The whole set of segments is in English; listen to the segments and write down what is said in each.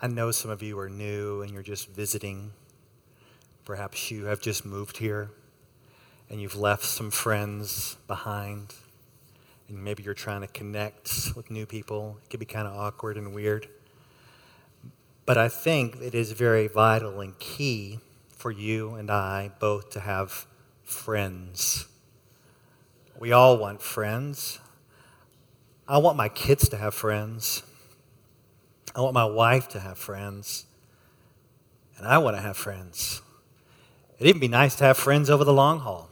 I know some of you are new and you're just visiting. Perhaps you have just moved here and you've left some friends behind. And maybe you're trying to connect with new people. It can be kind of awkward and weird. But I think it is very vital and key for you and I both to have friends. We all want friends. I want my kids to have friends. I want my wife to have friends. And I want to have friends. It'd even be nice to have friends over the long haul.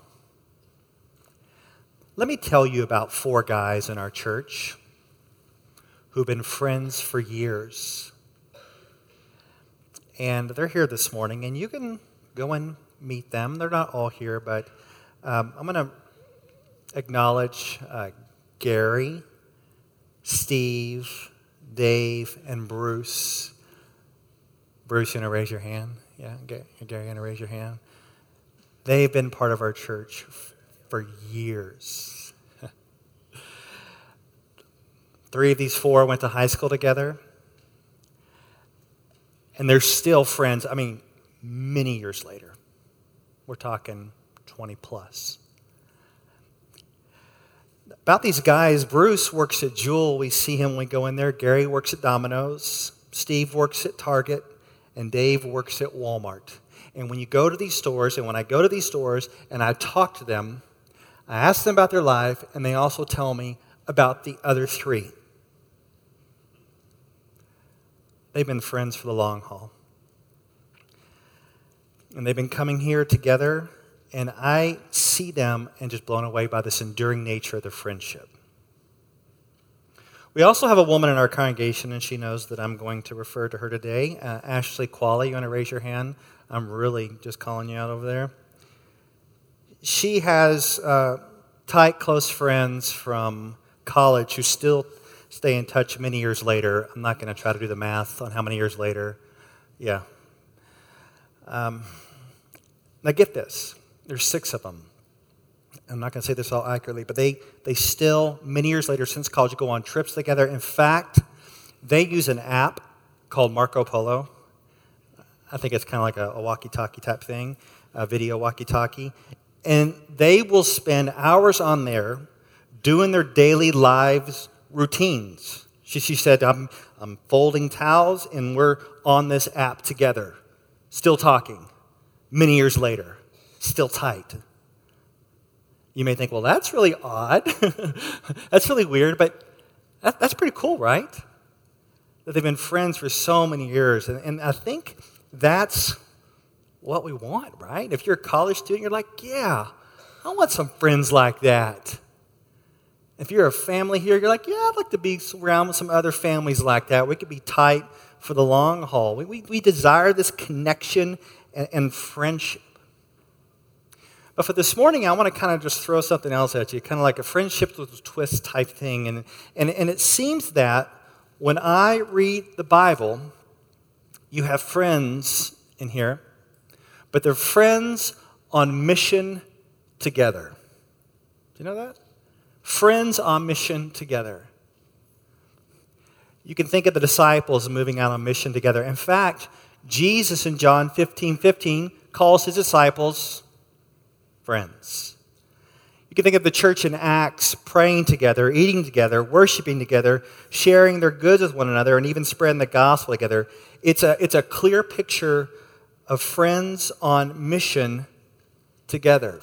Let me tell you about four guys in our church who've been friends for years. And they're here this morning, and you can go and meet them. They're not all here, but um, I'm going to acknowledge uh, Gary, Steve, Dave, and Bruce. Bruce, you want to raise your hand? Yeah, Gary, you want to raise your hand? They've been part of our church for years. Three of these four went to high school together, and they're still friends. I mean, many years later. We're talking 20 plus. About these guys, Bruce works at Jewel. We see him when we go in there. Gary works at Domino's. Steve works at Target. And Dave works at Walmart. And when you go to these stores, and when I go to these stores and I talk to them, I ask them about their life, and they also tell me about the other three. They've been friends for the long haul. And they've been coming here together and I see them and just blown away by this enduring nature of their friendship. We also have a woman in our congregation, and she knows that I'm going to refer to her today. Uh, Ashley Qualley, you want to raise your hand? I'm really just calling you out over there. She has uh, tight, close friends from college who still stay in touch many years later. I'm not going to try to do the math on how many years later. Yeah. Um, now, get this there's six of them. I'm not going to say this all accurately, but they, they still, many years later since college, go on trips together. In fact, they use an app called Marco Polo. I think it's kind of like a, a walkie talkie type thing, a video walkie talkie. And they will spend hours on there doing their daily lives routines. She, she said, I'm, I'm folding towels and we're on this app together, still talking many years later still tight. You may think, well, that's really odd. that's really weird, but that, that's pretty cool, right? That they've been friends for so many years. And, and I think that's what we want, right? If you're a college student, you're like, yeah, I want some friends like that. If you're a family here, you're like, yeah, I'd like to be around with some other families like that. We could be tight for the long haul. We, we, we desire this connection and, and friendship. But for this morning, I want to kind of just throw something else at you, kind of like a friendship with a twist type thing. And, and, and it seems that when I read the Bible, you have friends in here, but they're friends on mission together. Do you know that? Friends on mission together. You can think of the disciples moving out on mission together. In fact, Jesus in John 15 15 calls his disciples friends. You can think of the church in Acts praying together, eating together, worshiping together, sharing their goods with one another, and even spreading the gospel together. It's a, it's a clear picture of friends on mission together.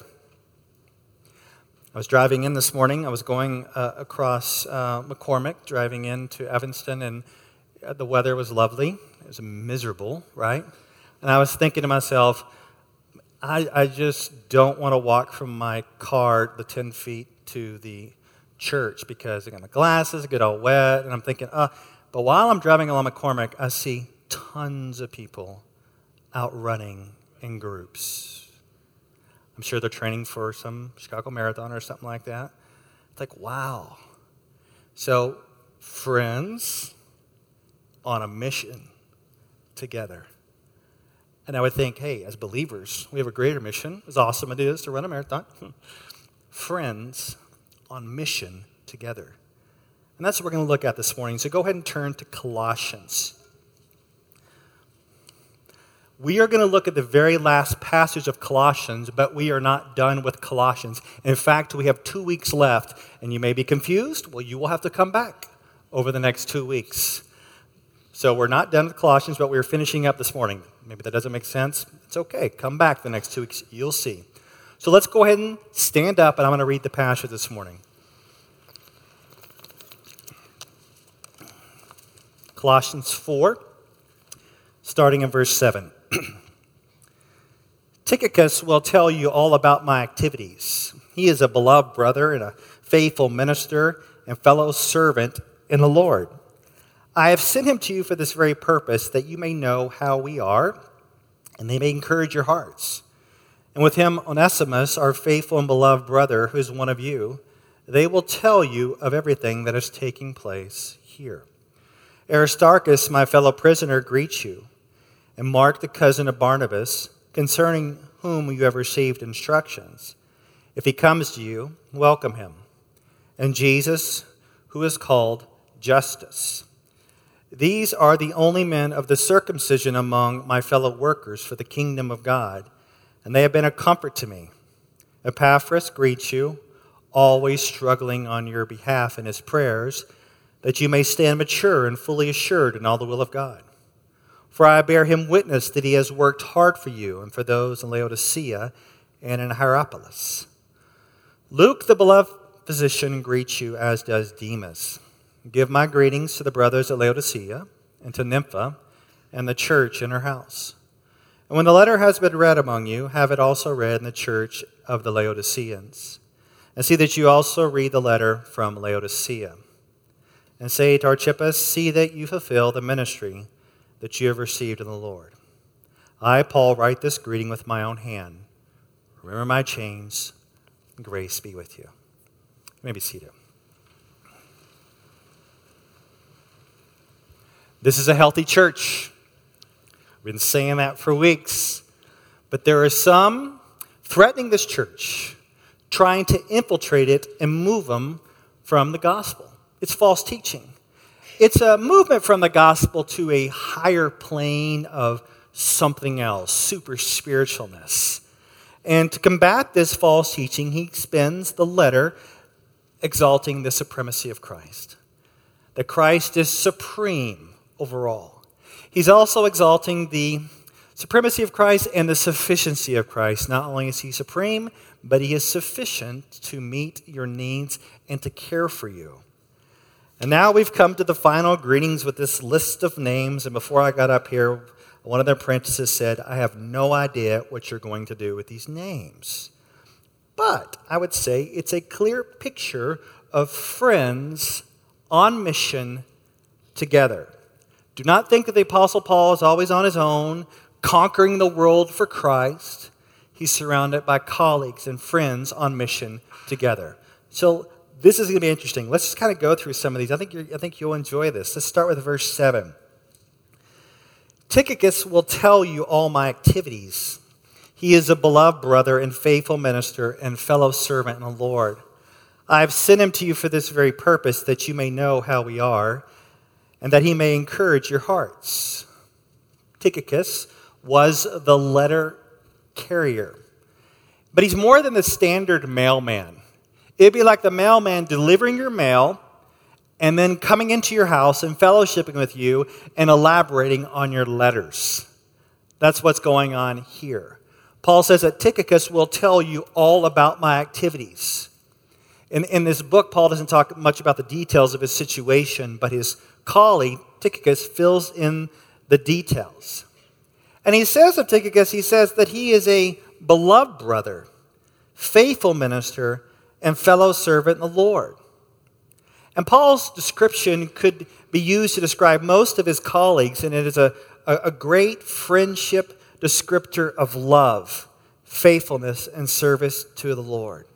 I was driving in this morning. I was going uh, across uh, McCormick, driving into Evanston, and uh, the weather was lovely. It was miserable, right? And I was thinking to myself, I, I just don't want to walk from my car the 10 feet to the church because I got my glasses, get all wet, and I'm thinking, uh, but while I'm driving along McCormick, I see tons of people out running in groups. I'm sure they're training for some Chicago Marathon or something like that. It's like, wow. So, friends on a mission together. And I would think, hey, as believers, we have a greater mission, as awesome it is to run a marathon. Hmm. Friends on mission together. And that's what we're going to look at this morning. So go ahead and turn to Colossians. We are going to look at the very last passage of Colossians, but we are not done with Colossians. In fact, we have two weeks left, and you may be confused. Well, you will have to come back over the next two weeks. So we're not done with Colossians, but we're finishing up this morning. Maybe that doesn't make sense. It's okay. Come back the next two weeks. You'll see. So let's go ahead and stand up, and I'm going to read the passage this morning. Colossians 4, starting in verse 7. Tychicus will tell you all about my activities. He is a beloved brother and a faithful minister and fellow servant in the Lord. I have sent him to you for this very purpose, that you may know how we are, and they may encourage your hearts. And with him, Onesimus, our faithful and beloved brother, who is one of you, they will tell you of everything that is taking place here. Aristarchus, my fellow prisoner, greets you, and Mark, the cousin of Barnabas, concerning whom you have received instructions. If he comes to you, welcome him. And Jesus, who is called Justus these are the only men of the circumcision among my fellow workers for the kingdom of God, and they have been a comfort to me. Epaphras greets you, always struggling on your behalf in his prayers, that you may stand mature and fully assured in all the will of God. For I bear him witness that he has worked hard for you and for those in Laodicea and in Hierapolis. Luke, the beloved physician, greets you, as does Demas. Give my greetings to the brothers at Laodicea and to Nympha and the church in her house. And when the letter has been read among you, have it also read in the church of the Laodiceans. And see that you also read the letter from Laodicea. And say to Archippus, See that you fulfill the ministry that you have received in the Lord. I, Paul, write this greeting with my own hand. Remember my chains. Grace be with you. you may be. This is a healthy church. I've been saying that for weeks. But there are some threatening this church, trying to infiltrate it and move them from the gospel. It's false teaching. It's a movement from the gospel to a higher plane of something else, super spiritualness. And to combat this false teaching, he spends the letter exalting the supremacy of Christ. That Christ is supreme overall. He's also exalting the supremacy of Christ and the sufficiency of Christ. Not only is he supreme, but he is sufficient to meet your needs and to care for you. And now we've come to the final greetings with this list of names. And before I got up here, one of the apprentices said, I have no idea what you're going to do with these names. But I would say it's a clear picture of friends on mission together. Do not think that the Apostle Paul is always on his own, conquering the world for Christ. He's surrounded by colleagues and friends on mission together. So this is going to be interesting. Let's just kind of go through some of these. I think, I think you'll enjoy this. Let's start with verse 7. Tychicus will tell you all my activities. He is a beloved brother and faithful minister and fellow servant in the Lord. I have sent him to you for this very purpose, that you may know how we are and that he may encourage your hearts. Tychicus was the letter carrier. But he's more than the standard mailman. It'd be like the mailman delivering your mail and then coming into your house and fellowshipping with you and elaborating on your letters. That's what's going on here. Paul says that Tychicus will tell you all about my activities. In, in this book, Paul doesn't talk much about the details of his situation, but his colleague, Tychicus, fills in the details. And he says of Tychicus, he says that he is a beloved brother, faithful minister, and fellow servant in the Lord. And Paul's description could be used to describe most of his colleagues, and it is a, a, a great friendship descriptor of love, faithfulness, and service to the Lord.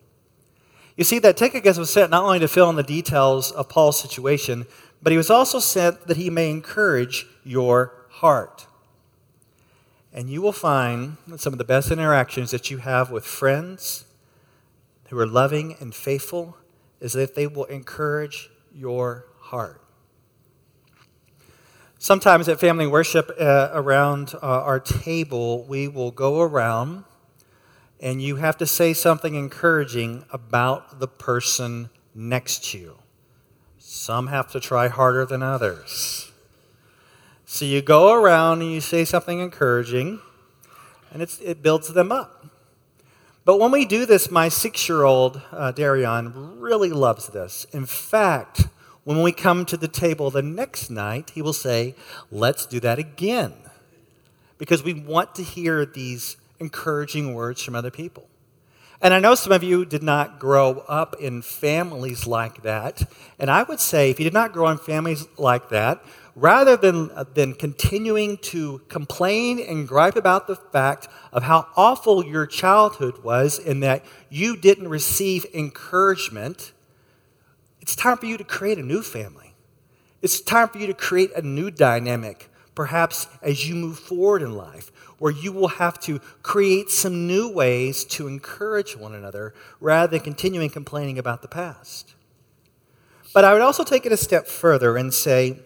You see, that Tychicus was sent not only to fill in the details of Paul's situation, but he was also sent that he may encourage your heart. And you will find that some of the best interactions that you have with friends who are loving and faithful is that they will encourage your heart. Sometimes at family worship uh, around uh, our table, we will go around and you have to say something encouraging about the person next to you. Some have to try harder than others. So you go around and you say something encouraging, and it builds them up. But when we do this, my six year old, uh, Darion, really loves this. In fact, when we come to the table the next night, he will say, Let's do that again. Because we want to hear these encouraging words from other people. And I know some of you did not grow up in families like that. And I would say, if you did not grow in families like that, rather than, uh, than continuing to complain and gripe about the fact of how awful your childhood was in that you didn't receive encouragement, it's time for you to create a new family. It's time for you to create a new dynamic, perhaps as you move forward in life where you will have to create some new ways to encourage one another rather than continuing complaining about the past. But I would also take it a step further and say,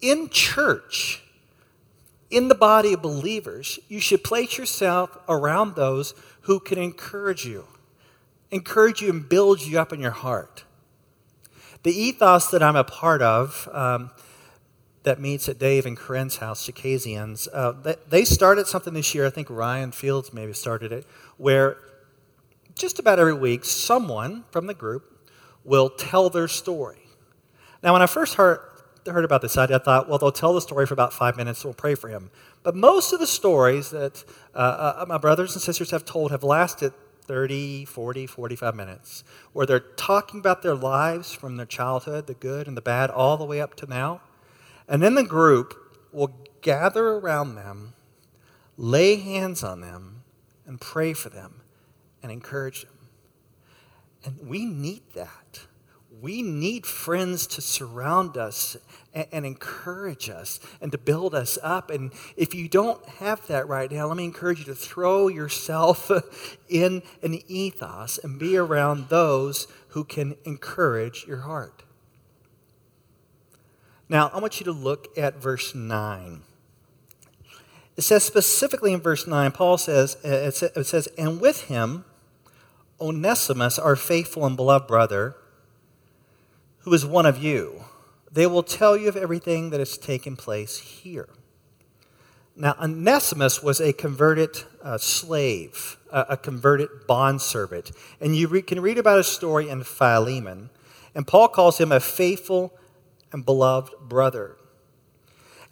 in church, in the body of believers, you should place yourself around those who can encourage you, encourage you and build you up in your heart. The ethos that I'm a part of, um, that meets at Dave and Corinne's house, Chicasians, uh, they, started something this year. I think Ryan Fields maybe started it, where just about every week, someone from the group will tell their story. Now, when I first heard, heard about this idea, I thought, well, they'll tell the story for about five minutes, we'll pray for him. But most of the stories that uh, uh, my brothers and sisters have told have lasted 30, 40, 45 minutes, where they're talking about their lives from their childhood, the good and the bad, all the way up to now. And then the group will gather around them, lay hands on them, and pray for them and encourage them. And we need that. We need friends to surround us and, and, encourage us and to build us up. And if you don't have that right now, let me encourage you to throw yourself in an ethos and be around those who can encourage your heart. Now, I want you to look at verse 9. It says specifically in verse 9, Paul says, uh, it says, And with him, Onesimus, our faithful and beloved brother, who is one of you, they will tell you of everything that has taken place here. Now, Onesimus was a converted uh, slave, a converted bondservant. And you re- can read about his story in Philemon. And Paul calls him a faithful and beloved brother.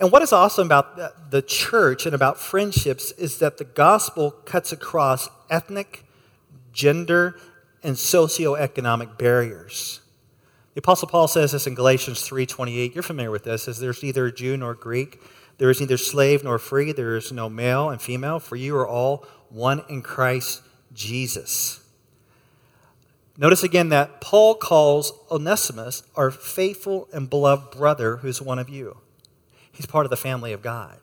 And what is awesome about the church and about friendships is that the gospel cuts across ethnic, gender, and socioeconomic barriers. The apostle Paul says this in Galatians 3:28. You're familiar with this. Says there's neither Jew nor Greek, there is neither slave nor free, there is no male and female, for you are all one in Christ Jesus. Notice again that Paul calls Onesimus our faithful and beloved brother who's one of you. He's part of the family of God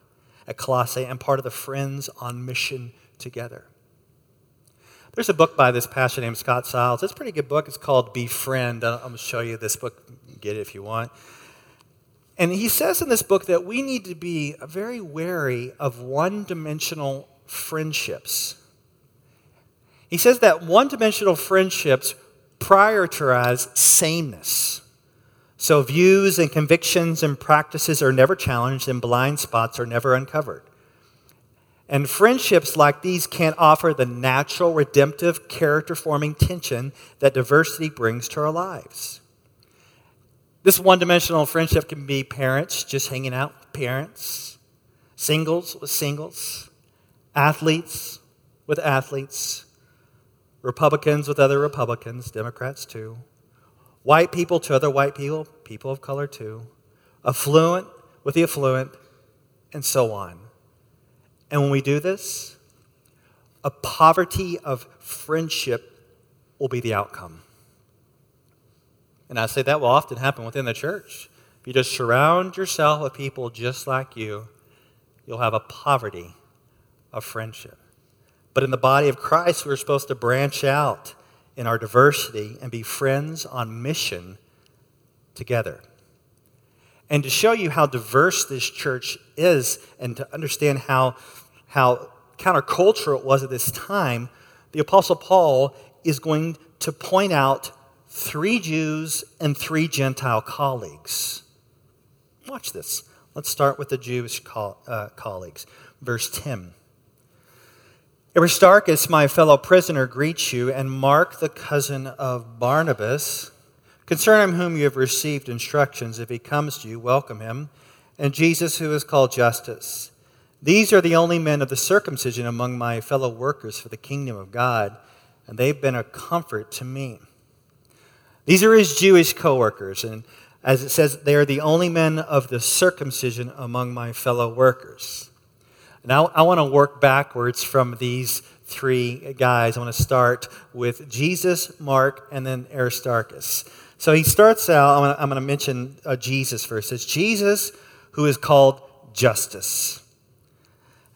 at Colossae and part of the friends on mission together. There's a book by this pastor named Scott Sauls. It's a pretty good book. It's called Befriend. I'm going to show you this book. Get it if you want. And he says in this book that we need to be very wary of one dimensional friendships. He says that one dimensional friendships prioritize sameness. So views and convictions and practices are never challenged, and blind spots are never uncovered. And friendships like these can't offer the natural, redemptive, character forming tension that diversity brings to our lives. This one dimensional friendship can be parents just hanging out with parents, singles with singles, athletes with athletes, Republicans with other Republicans, Democrats too, white people to other white people, people of color too, affluent with the affluent, and so on. And when we do this, a poverty of friendship will be the outcome. And I say that will often happen within the church. If you just surround yourself with people just like you, you'll have a poverty of friendship. But in the body of Christ, we're supposed to branch out in our diversity and be friends on mission together. And to show you how diverse this church is and to understand how, how countercultural it was at this time, the Apostle Paul is going to point out three Jews and three Gentile colleagues. Watch this. Let's start with the Jewish co- uh, colleagues. Verse 10. Aristarchus, my fellow prisoner, greets you, and Mark, the cousin of Barnabas, concerning whom you have received instructions. If he comes to you, welcome him. And Jesus, who is called Justus. These are the only men of the circumcision among my fellow workers for the kingdom of God, and they've been a comfort to me. These are his Jewish co workers, and as it says, they are the only men of the circumcision among my fellow workers. Now, I want to work backwards from these three guys. I want to start with Jesus, Mark, and then Aristarchus. So he starts out, I'm going to, mention uh, Jesus first. It's Jesus who is called Justus.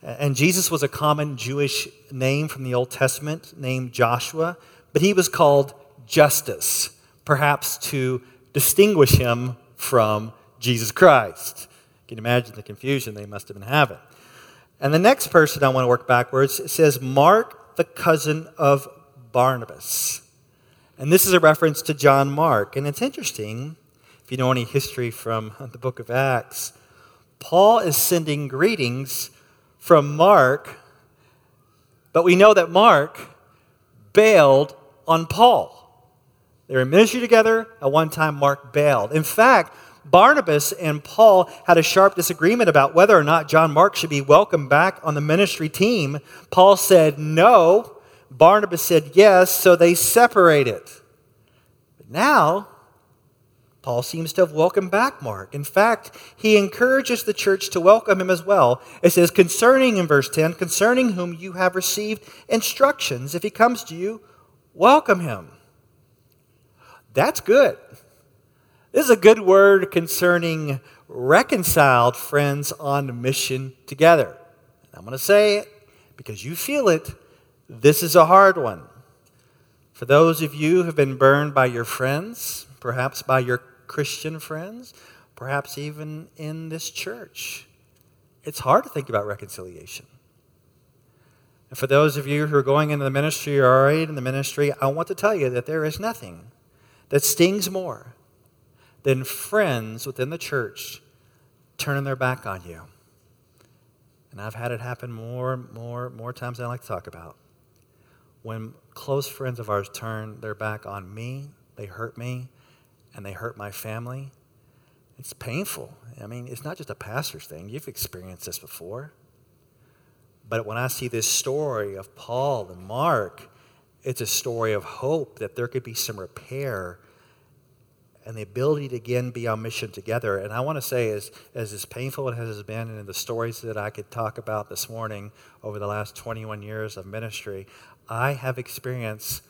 And Jesus was a common Jewish name from the Old Testament, named Joshua, but he was called Justus, perhaps to distinguish him from Jesus Christ. You can imagine the confusion they must have been having. And the next person I want to work backwards says Mark, the cousin of Barnabas. And this is a reference to John Mark. And it's interesting, if you know any history from the book of Acts, Paul is sending greetings from Mark, but we know that Mark bailed on Paul. They were in ministry together. At one time, Mark bailed. In fact, Barnabas and Paul had a sharp disagreement about whether or not John Mark should be welcomed back on the ministry team. Paul said no. Barnabas said yes, so they separated. But now, Paul seems to have welcomed back Mark. In fact, he encourages the church to welcome him as well. It says, concerning, in verse 10, concerning whom you have received instructions. If he comes to you, welcome him. That's good. This is a good word concerning reconciled friends on mission together. I'm going to say it because you feel it. This is a hard one. For those of you who have been burned by your friends, perhaps by your Christian friends, perhaps even in this church, it's hard to think about reconciliation. And for those of you who are going into the ministry or already in the ministry, I want to tell you that there is nothing that stings more than friends within the church turning their back on you. And I've had it happen more, more, more times than I like to talk about. When close friends of ours turn their back on me, they hurt me, and they hurt my family. It's painful. I mean, it's not just a pastor's thing. You've experienced this before. But when I see this story of Paul and Mark, it's a story of hope that there could be some repair and the ability to again be on mission together. And I want to say, as, as as painful it has been, and in the stories that I could talk about this morning over the last 21 years of ministry, I have experienced,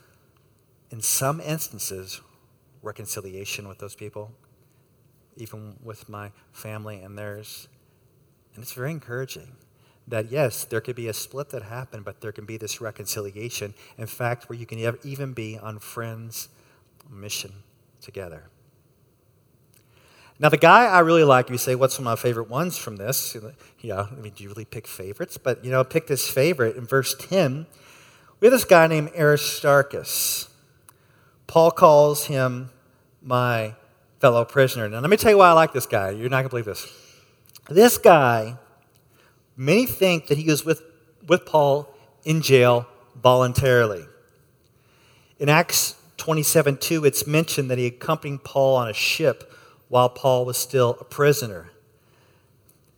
in some instances, reconciliation with those people, even with my family and theirs. And it's very encouraging that yes, there could be a split that happened, but there can be this reconciliation. In fact, where you can even be on friends' mission together. Now, the guy I really like, you say, what's one of my favorite ones from this? Yeah, I mean, do you really pick favorites? But, you know, pick this favorite. In verse 10, we have this guy named Aristarchus. Paul calls him my fellow prisoner. Now, let me tell you why I like this guy. You're not going to believe this. This guy, many think that he was with, with Paul in jail voluntarily. In Acts 27 2, it's mentioned that he accompanied Paul on a ship while Paul was still a prisoner.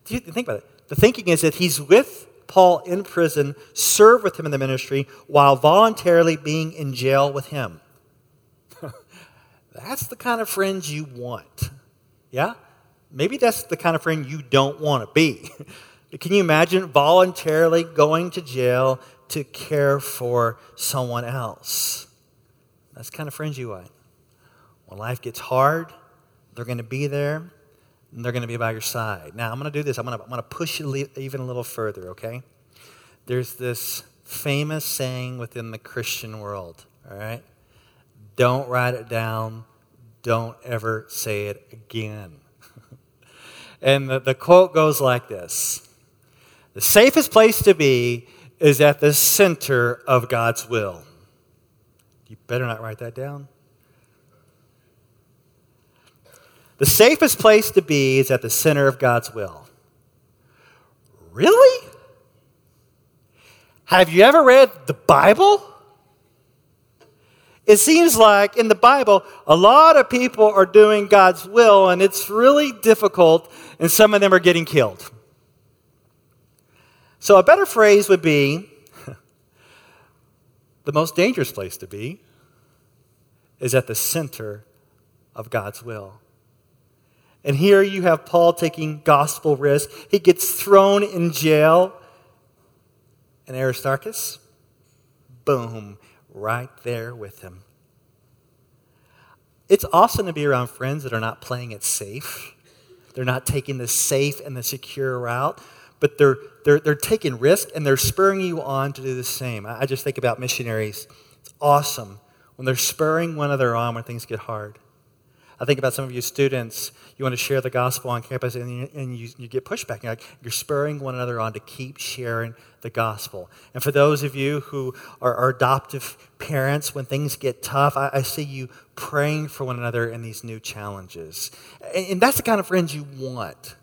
Think about it. The thinking is that he's with Paul in prison, served with him in the ministry, while voluntarily being in jail with him. that's the kind of friends you want. Yeah? Maybe that's the kind of friend you don't want to be. Can you imagine voluntarily going to jail to care for someone else? That's kind of friends you want. When life gets hard, they're going to be there, and they're going to be by your side. Now, I'm going to do this. I'm going to, I'm to push you even a little further, okay? There's this famous saying within the Christian world, all right? Don't write it down. Don't ever say it again. And the, the quote goes like this The safest place to be is at the center of God's will. You better not write that down. The safest place to be is at the center of God's will. Really? Have you ever read the Bible? It seems like in the Bible, a lot of people are doing God's will, and it's really difficult, and some of them are getting killed. So, a better phrase would be the most dangerous place to be is at the center of God's will. And here you have Paul taking gospel risk. He gets thrown in jail. And Aristarchus, boom, right there with him. It's awesome to be around friends that are not playing it safe. They're not taking the safe and the secure route, but they're, they're, they're taking risk and they're spurring you on to do the same. I just think about missionaries. It's awesome when they're spurring one another on when things get hard. I think about some of you students, you want to share the gospel on campus and you, and you, you get pushback. You're, like, you're spurring one another on to keep sharing the gospel. And for those of you who are, are adoptive parents, when things get tough, I, I, see you praying for one another in these new challenges. And, and that's the kind of friends you want.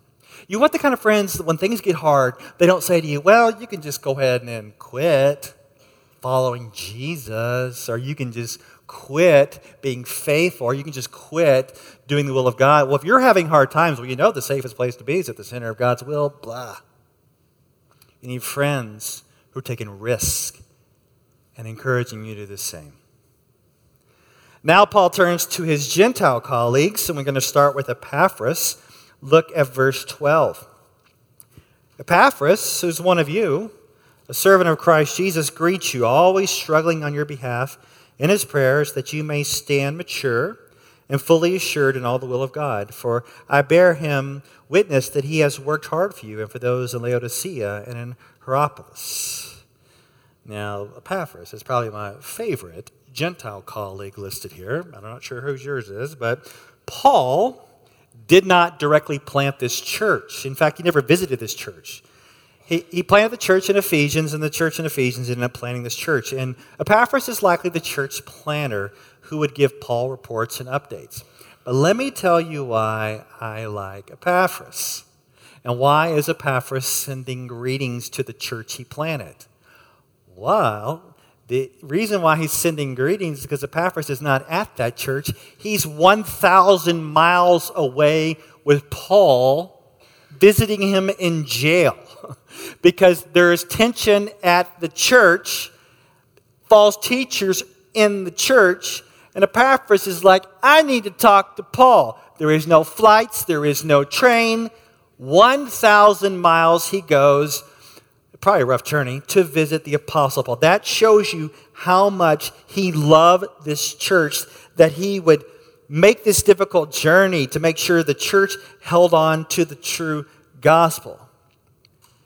You want the kind of friends that when things get hard, they don't say to you, well, you can just go ahead and quit following Jesus, or you can just quit being faithful, or you can just quit doing the will of God. Well, if you're having hard times, well, you know the safest place to be is at the center of God's will, blah. You need friends who are taking risk and encouraging you to do the same. Now, Paul turns to his Gentile colleagues, and we're going to start with Epaphras. Look at verse 12. Epaphras, who's one of you, a servant of Christ Jesus, greets you, always struggling on your behalf in his prayers that you may stand mature and fully assured in all the will of God. For I bear him witness that he has worked hard for you and for those in Laodicea and in Hierapolis. Now, Epaphras is probably my favorite Gentile colleague listed here. I'm not sure whose yours is, but Paul did not directly plant this church. In fact, he never visited this church he, he planted the church in Ephesians, and the church in Ephesians ended up planting this church. And Epaphras is likely the church planner who would give Paul reports and updates. But let me tell you why I like Epaphras. And why is Epaphras sending greetings to the church he planted? Well, the reason why he's sending greetings is because Epaphras is not at that church. He's 1,000 miles away with Paul, visiting him in jail because there is tension at the church, false teachers in the church, and Epaphras is like, I need to talk to Paul. There is no flights, there is no train. 1,000 miles he goes, probably a rough journey, to visit the Apostle Paul. That shows you how much he loved this church, that he would make this difficult journey to make sure the church held on to the true gospel.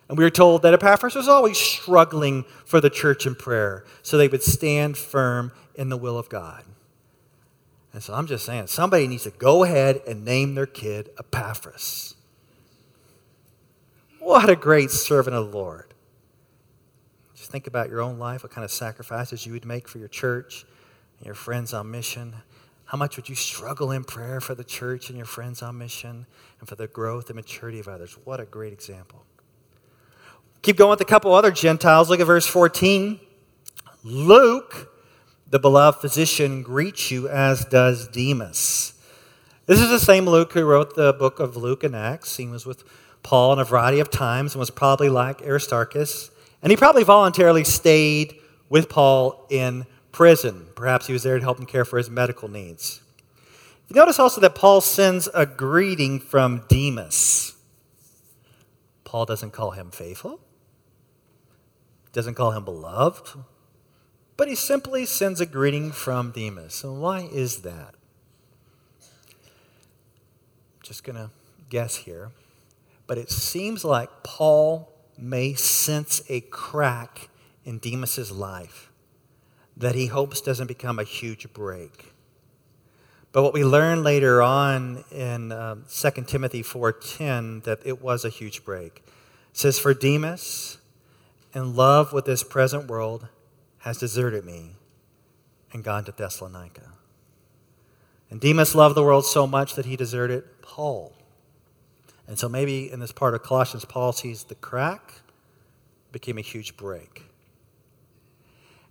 And we are told that Epaphras was always struggling for the church in prayer so they would stand firm in the will of God. And so I'm just saying, somebody needs to go ahead and name their kid Epaphras. What a great servant of the Lord. Just think about your own life, what kind of sacrifices you would make for your church and your friends on mission. How much would you struggle in prayer for the church and your friends on mission and for the growth and maturity of others? What a great example. Keep going with a couple other Gentiles. Look at verse 14. Luke, the beloved physician, greets you, as does Demas. This is the same Luke who wrote the book of Luke and Acts. He was with Paul in a variety of times and was probably like Aristarchus. And he probably voluntarily stayed with Paul in prison. Perhaps he was there to help him care for his medical needs. You notice also that Paul sends a greeting from Demas. Paul doesn't call him faithful doesn't call him beloved, but he simply sends a greeting from Demas. And why is that? Just going to guess here. But it seems like Paul may sense a crack in Demas's life that he hopes doesn't become a huge break. But what we learn later on in uh, 2 Timothy 4.10, that it was a huge break. It says, For Demas, in love with this present world, has deserted me and gone to Thessalonica. And Demas loved the world so much that he deserted Paul. And so maybe in this part of Colossians, Paul sees the crack became a huge break.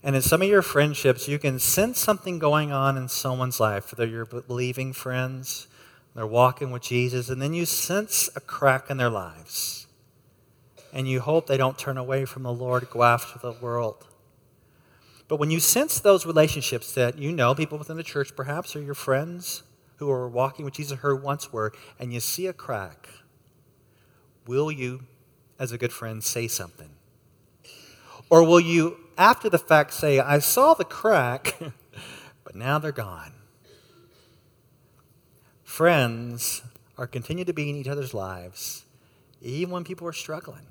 And in some of your friendships, you can sense something going on in someone's life, whether you're believing friends, they're walking with Jesus, and then you sense a crack in their lives. And you hope they don't turn away from the Lord, go after the world. But when you sense those relationships that you know, people within the church perhaps, or your friends who are walking with Jesus who once were, and you see a crack, will you, as a good friend, say something? Or will you, after the fact, say, I saw the crack, but now they're gone? Friends are continue to be in each other's lives, even when people are struggling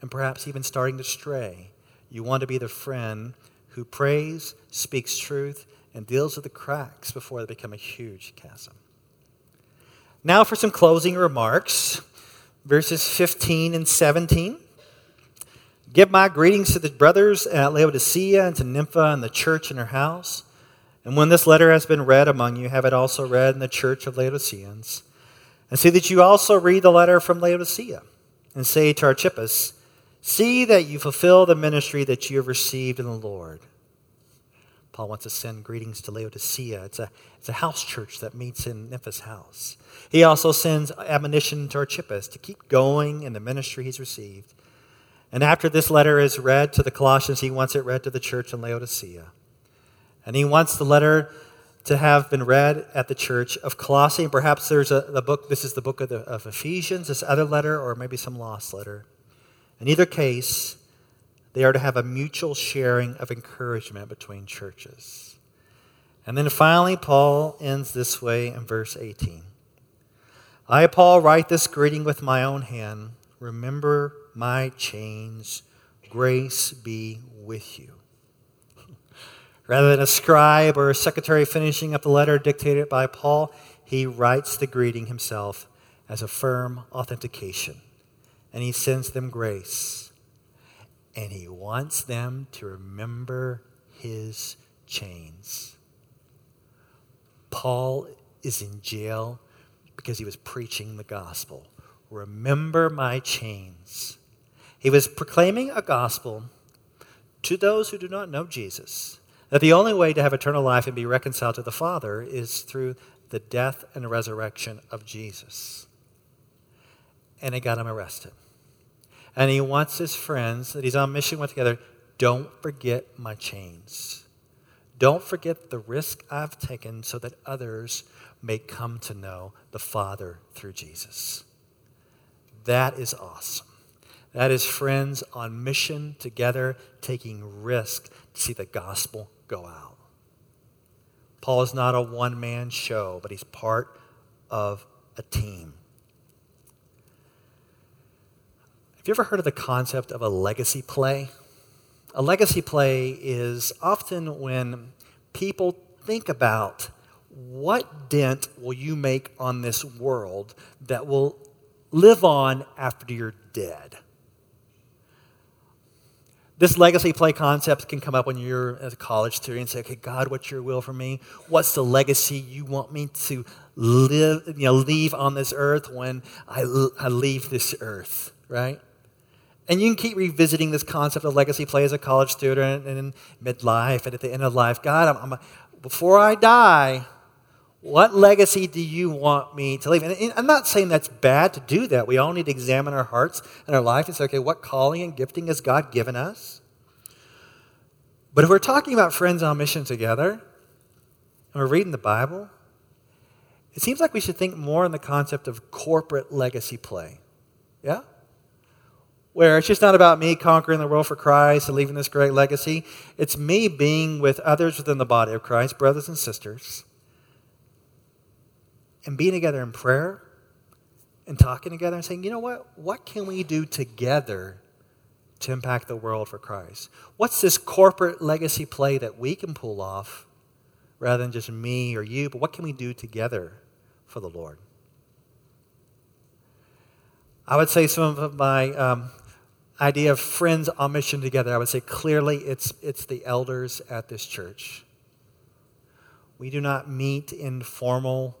and perhaps even starting to stray. You want to be the friend who prays, speaks truth, and deals with the cracks before they become a huge chasm. Now, for some closing remarks, verses 15 and 17. Give my greetings to the brothers at Laodicea and to Nympha and the church in her house. And when this letter has been read among you, have it also read in the church of Laodiceans. And see that you also read the letter from Laodicea. And say to Archippus, See that you fulfill the ministry that you have received in the Lord. Paul wants to send greetings to Laodicea. It's a, it's a house church that meets in Nympha's house. He also sends admonition to Archippus to keep going in the ministry he's received. And after this letter is read to the Colossians, he wants it read to the church in Laodicea. And he wants the letter to have been read at the church of Colossae. Perhaps there's a the book, this is the book of, the, of Ephesians, this other letter, or maybe some lost letter. In either case, they are to have a mutual sharing of encouragement between churches. And then finally, Paul ends this way in verse 18 I, Paul, write this greeting with my own hand. Remember my chains. Grace be with you. Rather than a scribe or a secretary finishing up the letter dictated by Paul, he writes the greeting himself as a firm authentication and he sends them grace. And he wants them to remember his chains. Paul is in jail because he was preaching the gospel. Remember my chains. He was proclaiming a gospel to those who do not know Jesus that the only way to have eternal life and be reconciled to the Father is through the death and resurrection of Jesus. And it got him arrested and he wants his friends that he's on mission with together don't forget my chains. Don't forget the risk I've taken so that others may come to know the Father through Jesus. That is awesome. That is friends on mission together, taking risk to see the gospel go out. Paul is not a one man show, but he's part of a team. Have you ever heard of the concept of a legacy play? A legacy play is often when people think about what dent will you make on this world that will live on after you're dead. This legacy play concept can come up when you're at a college student and say, okay, God, what's your will for me? What's the legacy you want me to live, you know, leave on this earth when I, I leave this earth, right? And you can keep revisiting this concept of legacy play as a college student and in midlife and at the end of life. God, I'm, I'm, before I die, what legacy do you want me to leave? And I'm not saying that's bad to do that. We all need to examine our hearts and our life and say, okay, what calling and gifting has God given us? But if we're talking about friends on mission together, and we're reading the Bible, it seems like we should think more in the concept of corporate legacy play. Yeah? where it's just not about me conquering the world for Christ and leaving this great legacy. It's me being with others within the body of Christ, brothers and sisters, and being together in prayer and talking together and saying, you know what? What can we do together to impact the world for Christ? What's this corporate legacy play that we can pull off rather than just me or you, but what can we do together for the Lord? I would say some of my um, idea of friends on mission together, I would say clearly it's, it's the elders at this church. We do not meet in formal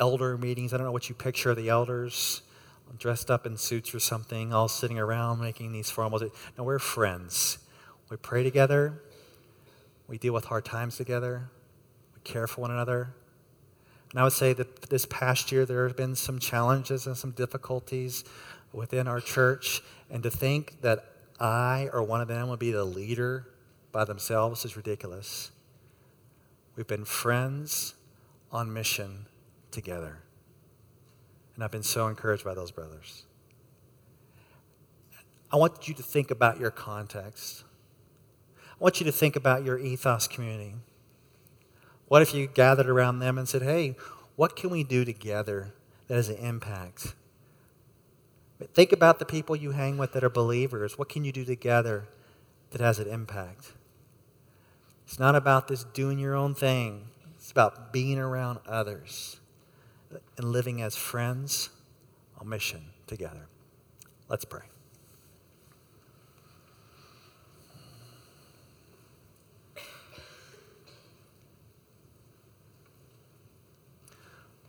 elder meetings. I don't know what you picture of the elders dressed up in suits or something, all sitting around making these formal. No, we're friends. We pray together. We deal with hard times together. We care for one another. And I would say that this past year there have been some challenges and some difficulties within our church. And to think that I or one of them would be the leader by themselves is ridiculous. We've been friends on mission together. And I've been so encouraged by those brothers. I want you to think about your context. I want you to think about your ethos community. What if you gathered around them and said, hey, what can we do together that has an impact? Think about the people you hang with that are believers. What can you do together that has an impact? It's not about this doing your own thing, it's about being around others and living as friends on mission together. Let's pray.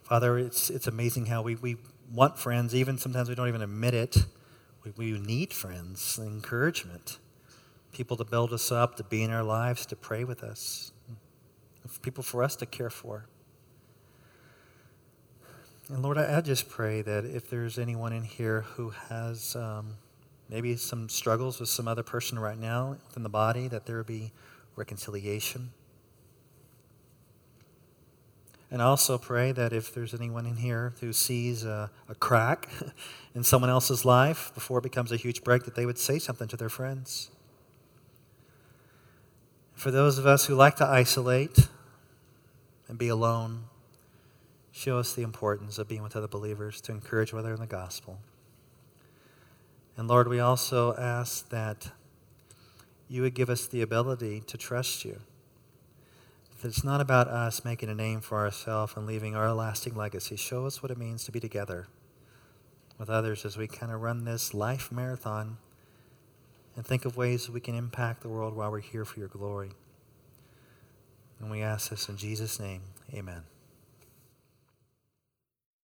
Father, it's, it's amazing how we, we want friends, even sometimes we don't even admit it. We, we need friends, encouragement, people to build us up, to be in our lives, to pray with us, people for us to care for. And Lord, I, I just pray that if there's anyone in here who has um, maybe some struggles with some other person right now within the body, that there be reconciliation and I also pray that if there's anyone in here who sees a, a, crack in someone else's life before it becomes a huge break, that they would say something to their friends. For those of us who like to isolate and be alone, show us the importance of being with other believers to encourage one another in the gospel. And Lord, we also ask that you would give us the ability to trust you That it's not about us making a name for ourselves and leaving our lasting legacy. Show us what it means to be together with others as we kind of run this life marathon and think of ways we can impact the world while we're here for your glory. And we ask this in Jesus' name. Amen.